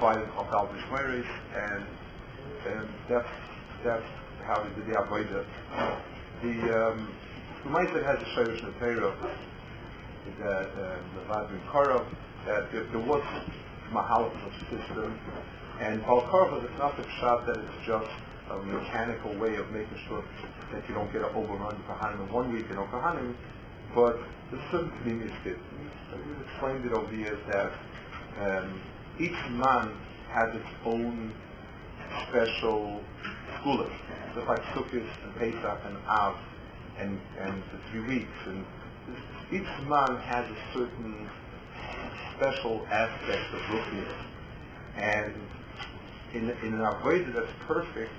of Dalvish Meres, and and that's that's how we did the Avodah. The um, the Ma'aser has a the Torah that uh, the Vadrin Korov that there, there was Mahalach system, and Balkarva is not the shot that it's just a mechanical way of making sure that you don't get overrun Kohanim in one week and no Kohanim, but there's certain communities that we've explained it over the years that um, each man has its own special schooling, just like Sukkot and Pesach and Av and, and the three weeks. And each man has a certain special aspect of Ruchnius. And in, in an Avodah that's perfect,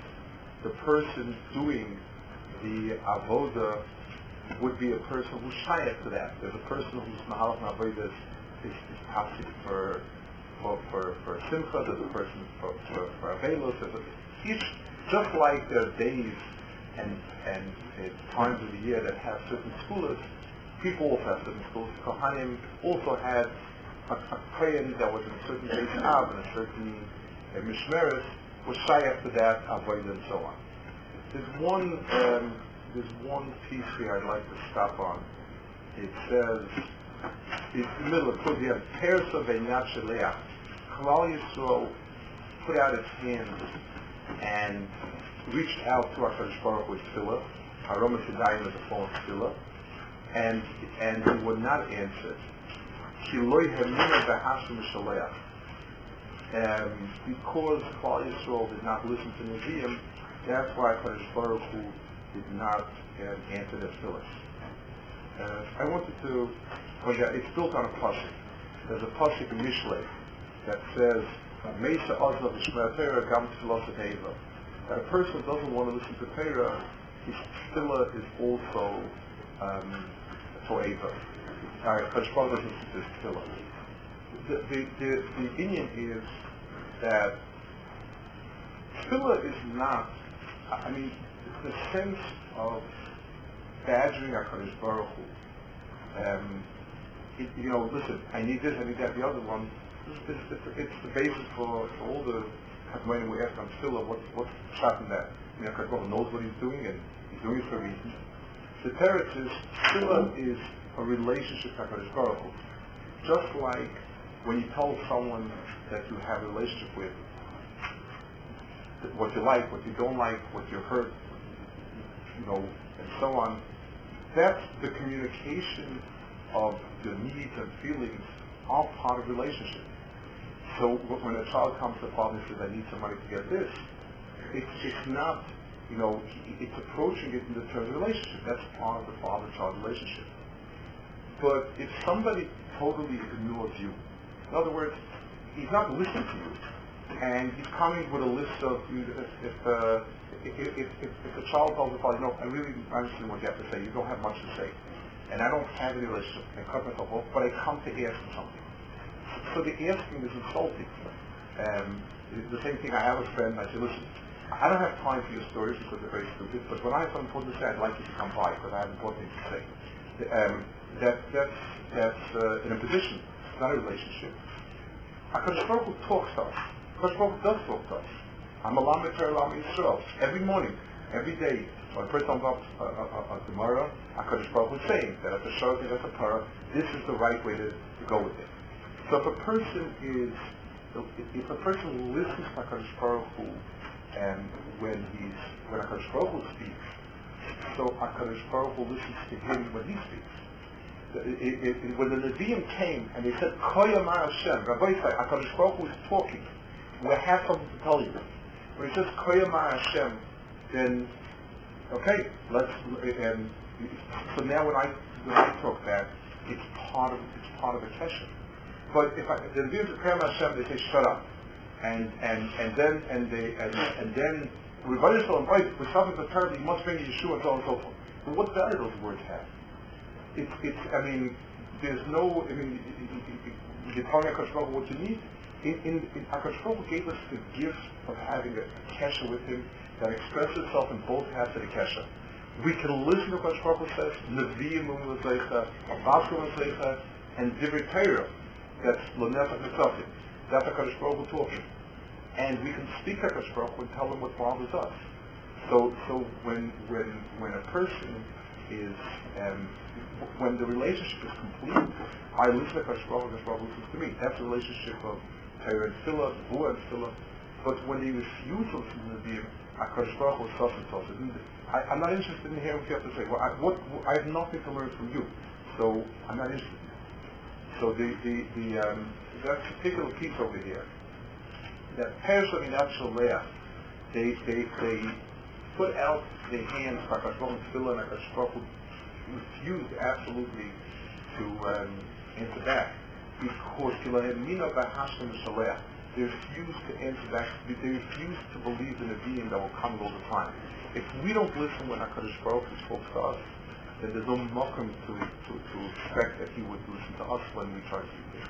the person doing the Avodah would be a person who's shy to that. There's a person who's Mahalach Avodah is, is, is for for, for, for Simcha, there's a person for, for, for Avelos, a, each, just like there are days and, and uh, times of the year that have certain schools, people also have certain schools. Kohanim also had a, a that was in a certain base Av and a certain uh, Mishmeres, was shy after that, Avoid and so on. There's one, um, there's one piece here I'd like to stop on. It says, the middle of the here, Pairs of Einat Shaleach. Klal Yisrael put out its hand and reached out to HaKadosh Baruch with tefillah. Haroma Shadayim is a form of tefillah. And, and he would not answer. Kiloi Hemina Bahashim Shaleach. Um, because Klal Yisrael did not listen to Nevi'im, that's why HaKadosh Baruch Hu did not uh, answer their tefillah. Uh, I wanted to point out, it's built on a pasuk. There's a pasuk in Mishlei that says, Mesa Ozla B'Shmer Torah Gam Tfilah Eva. That a person doesn't want to listen to Torah, his tefillah is also um, To'eva. Alright, Hashbal doesn't listen to his tefillah. The, the, the, the Indian is that tefillah is not, I mean, the sense of badgering HaKadosh Baruch Hu. Um, you know, listen, I need this, I need that, the other one. It's, it's, it's the basis for, for all the when we ask on Tefillah, what's, what's shot in that? I mean, HaKadosh knows what he's doing, and he's doing it for a reason. The Teretz is, Tefillah is a relationship with HaKadosh Baruch Hu. Just like when you tell someone that you have a relationship with, what you like, what you don't like, what you hurt, you know, and so on, that's the communication of the needs and feelings are part of relationship. So when a child comes to the father and says, I need some money to get this, it's, it's not, you know, it's approaching it in the terms of relationship. That's part of the father-child relationship. But if somebody totally ignores you, in other words, he's not listening to you, and he's coming with a list of, if, if, uh, if, if, if, the child tells the father, no, I really understand what you have to say, you don't have much to say, and I don't have any relationship, I cut myself off, but I come to ask for something. So the asking is insulting. Um, the same thing, I have a friend, I say, listen, I don't have time for your stories because they're very stupid, but when I have something important to say, I'd like you to come by because I have important things to say. Um, that, that's, that's uh, in a position, it's not a relationship. HaKadosh Baruch Hu talks to. HaKadosh Baruch Hu does us. I'm a Lamed Torah Yisrael. Every morning, every day, when a person comes up uh, uh, uh, tomorrow, HaKadosh Baruch Hu that at the Shorty, at the Torah, this is the right way to, to go with it. So if a person is, if a person listens to HaKadosh Baruch Hu, and when he's, when HaKadosh Baruch Hu speaks, so HaKadosh Baruch Hu listens to him when he speaks. It, it, it, when the Nevi'im came and they said, Koh Amar Hashem, Rabbi say, HaKadosh Baruch Hu is talking. We have something to tell you. When he says Koh Amar Hashem, then, okay, let's, and so now when I, when I talk that, it's part of, it's part of a kesher. But if I, the Nevi'im of Ma Hashem, they say, shut up. And, and, and then, and they, and, and then, Rabbi Yisrael and with something the terrible, you must bring Yeshua and so on and so forth. But what value those words have? it's, it's, I mean, there's no, I mean, you're telling HaKadosh what you need. In, in, in gave us the gift of having a, kesher with Him that expresses itself in both halves of the kesher. We can listen to what Baruch says, Nevi'im Umlezecha, Abasu Umlezecha, and Divrei Torah, that's Lonefach Mitzvah. That's HaKadosh Baruch talking. And we can speak HaKadosh Baruch Hu and tell him what bothers us. So, so when, when, when a person is, um, when the relationship is complete, I listen to HaKadosh Baruch Hu, HaKadosh Baruch Hu listens to me. That's the relationship of And Tefillah. But when refuse to listen to the Nevi'im, HaKadosh Baruch Hu self I, I'm not interested in hearing what you have to say. Well, I, what, I have nothing to learn from you. So I'm not interested. So the, the, the um, that particular piece over here, that Perishah in Leah, they, they, they put out their hands, HaKadosh Baruch Hu, Tefillah, and HaKadosh Baruch Hu refused absolutely to um, answer back. Because they refuse to answer back. They refuse to believe in a being that will come all the time. If we don't listen when HaKadosh Baruch Hu spoke to us, then there's no mokum to, to, to expect that he would listen to us when we try to do this.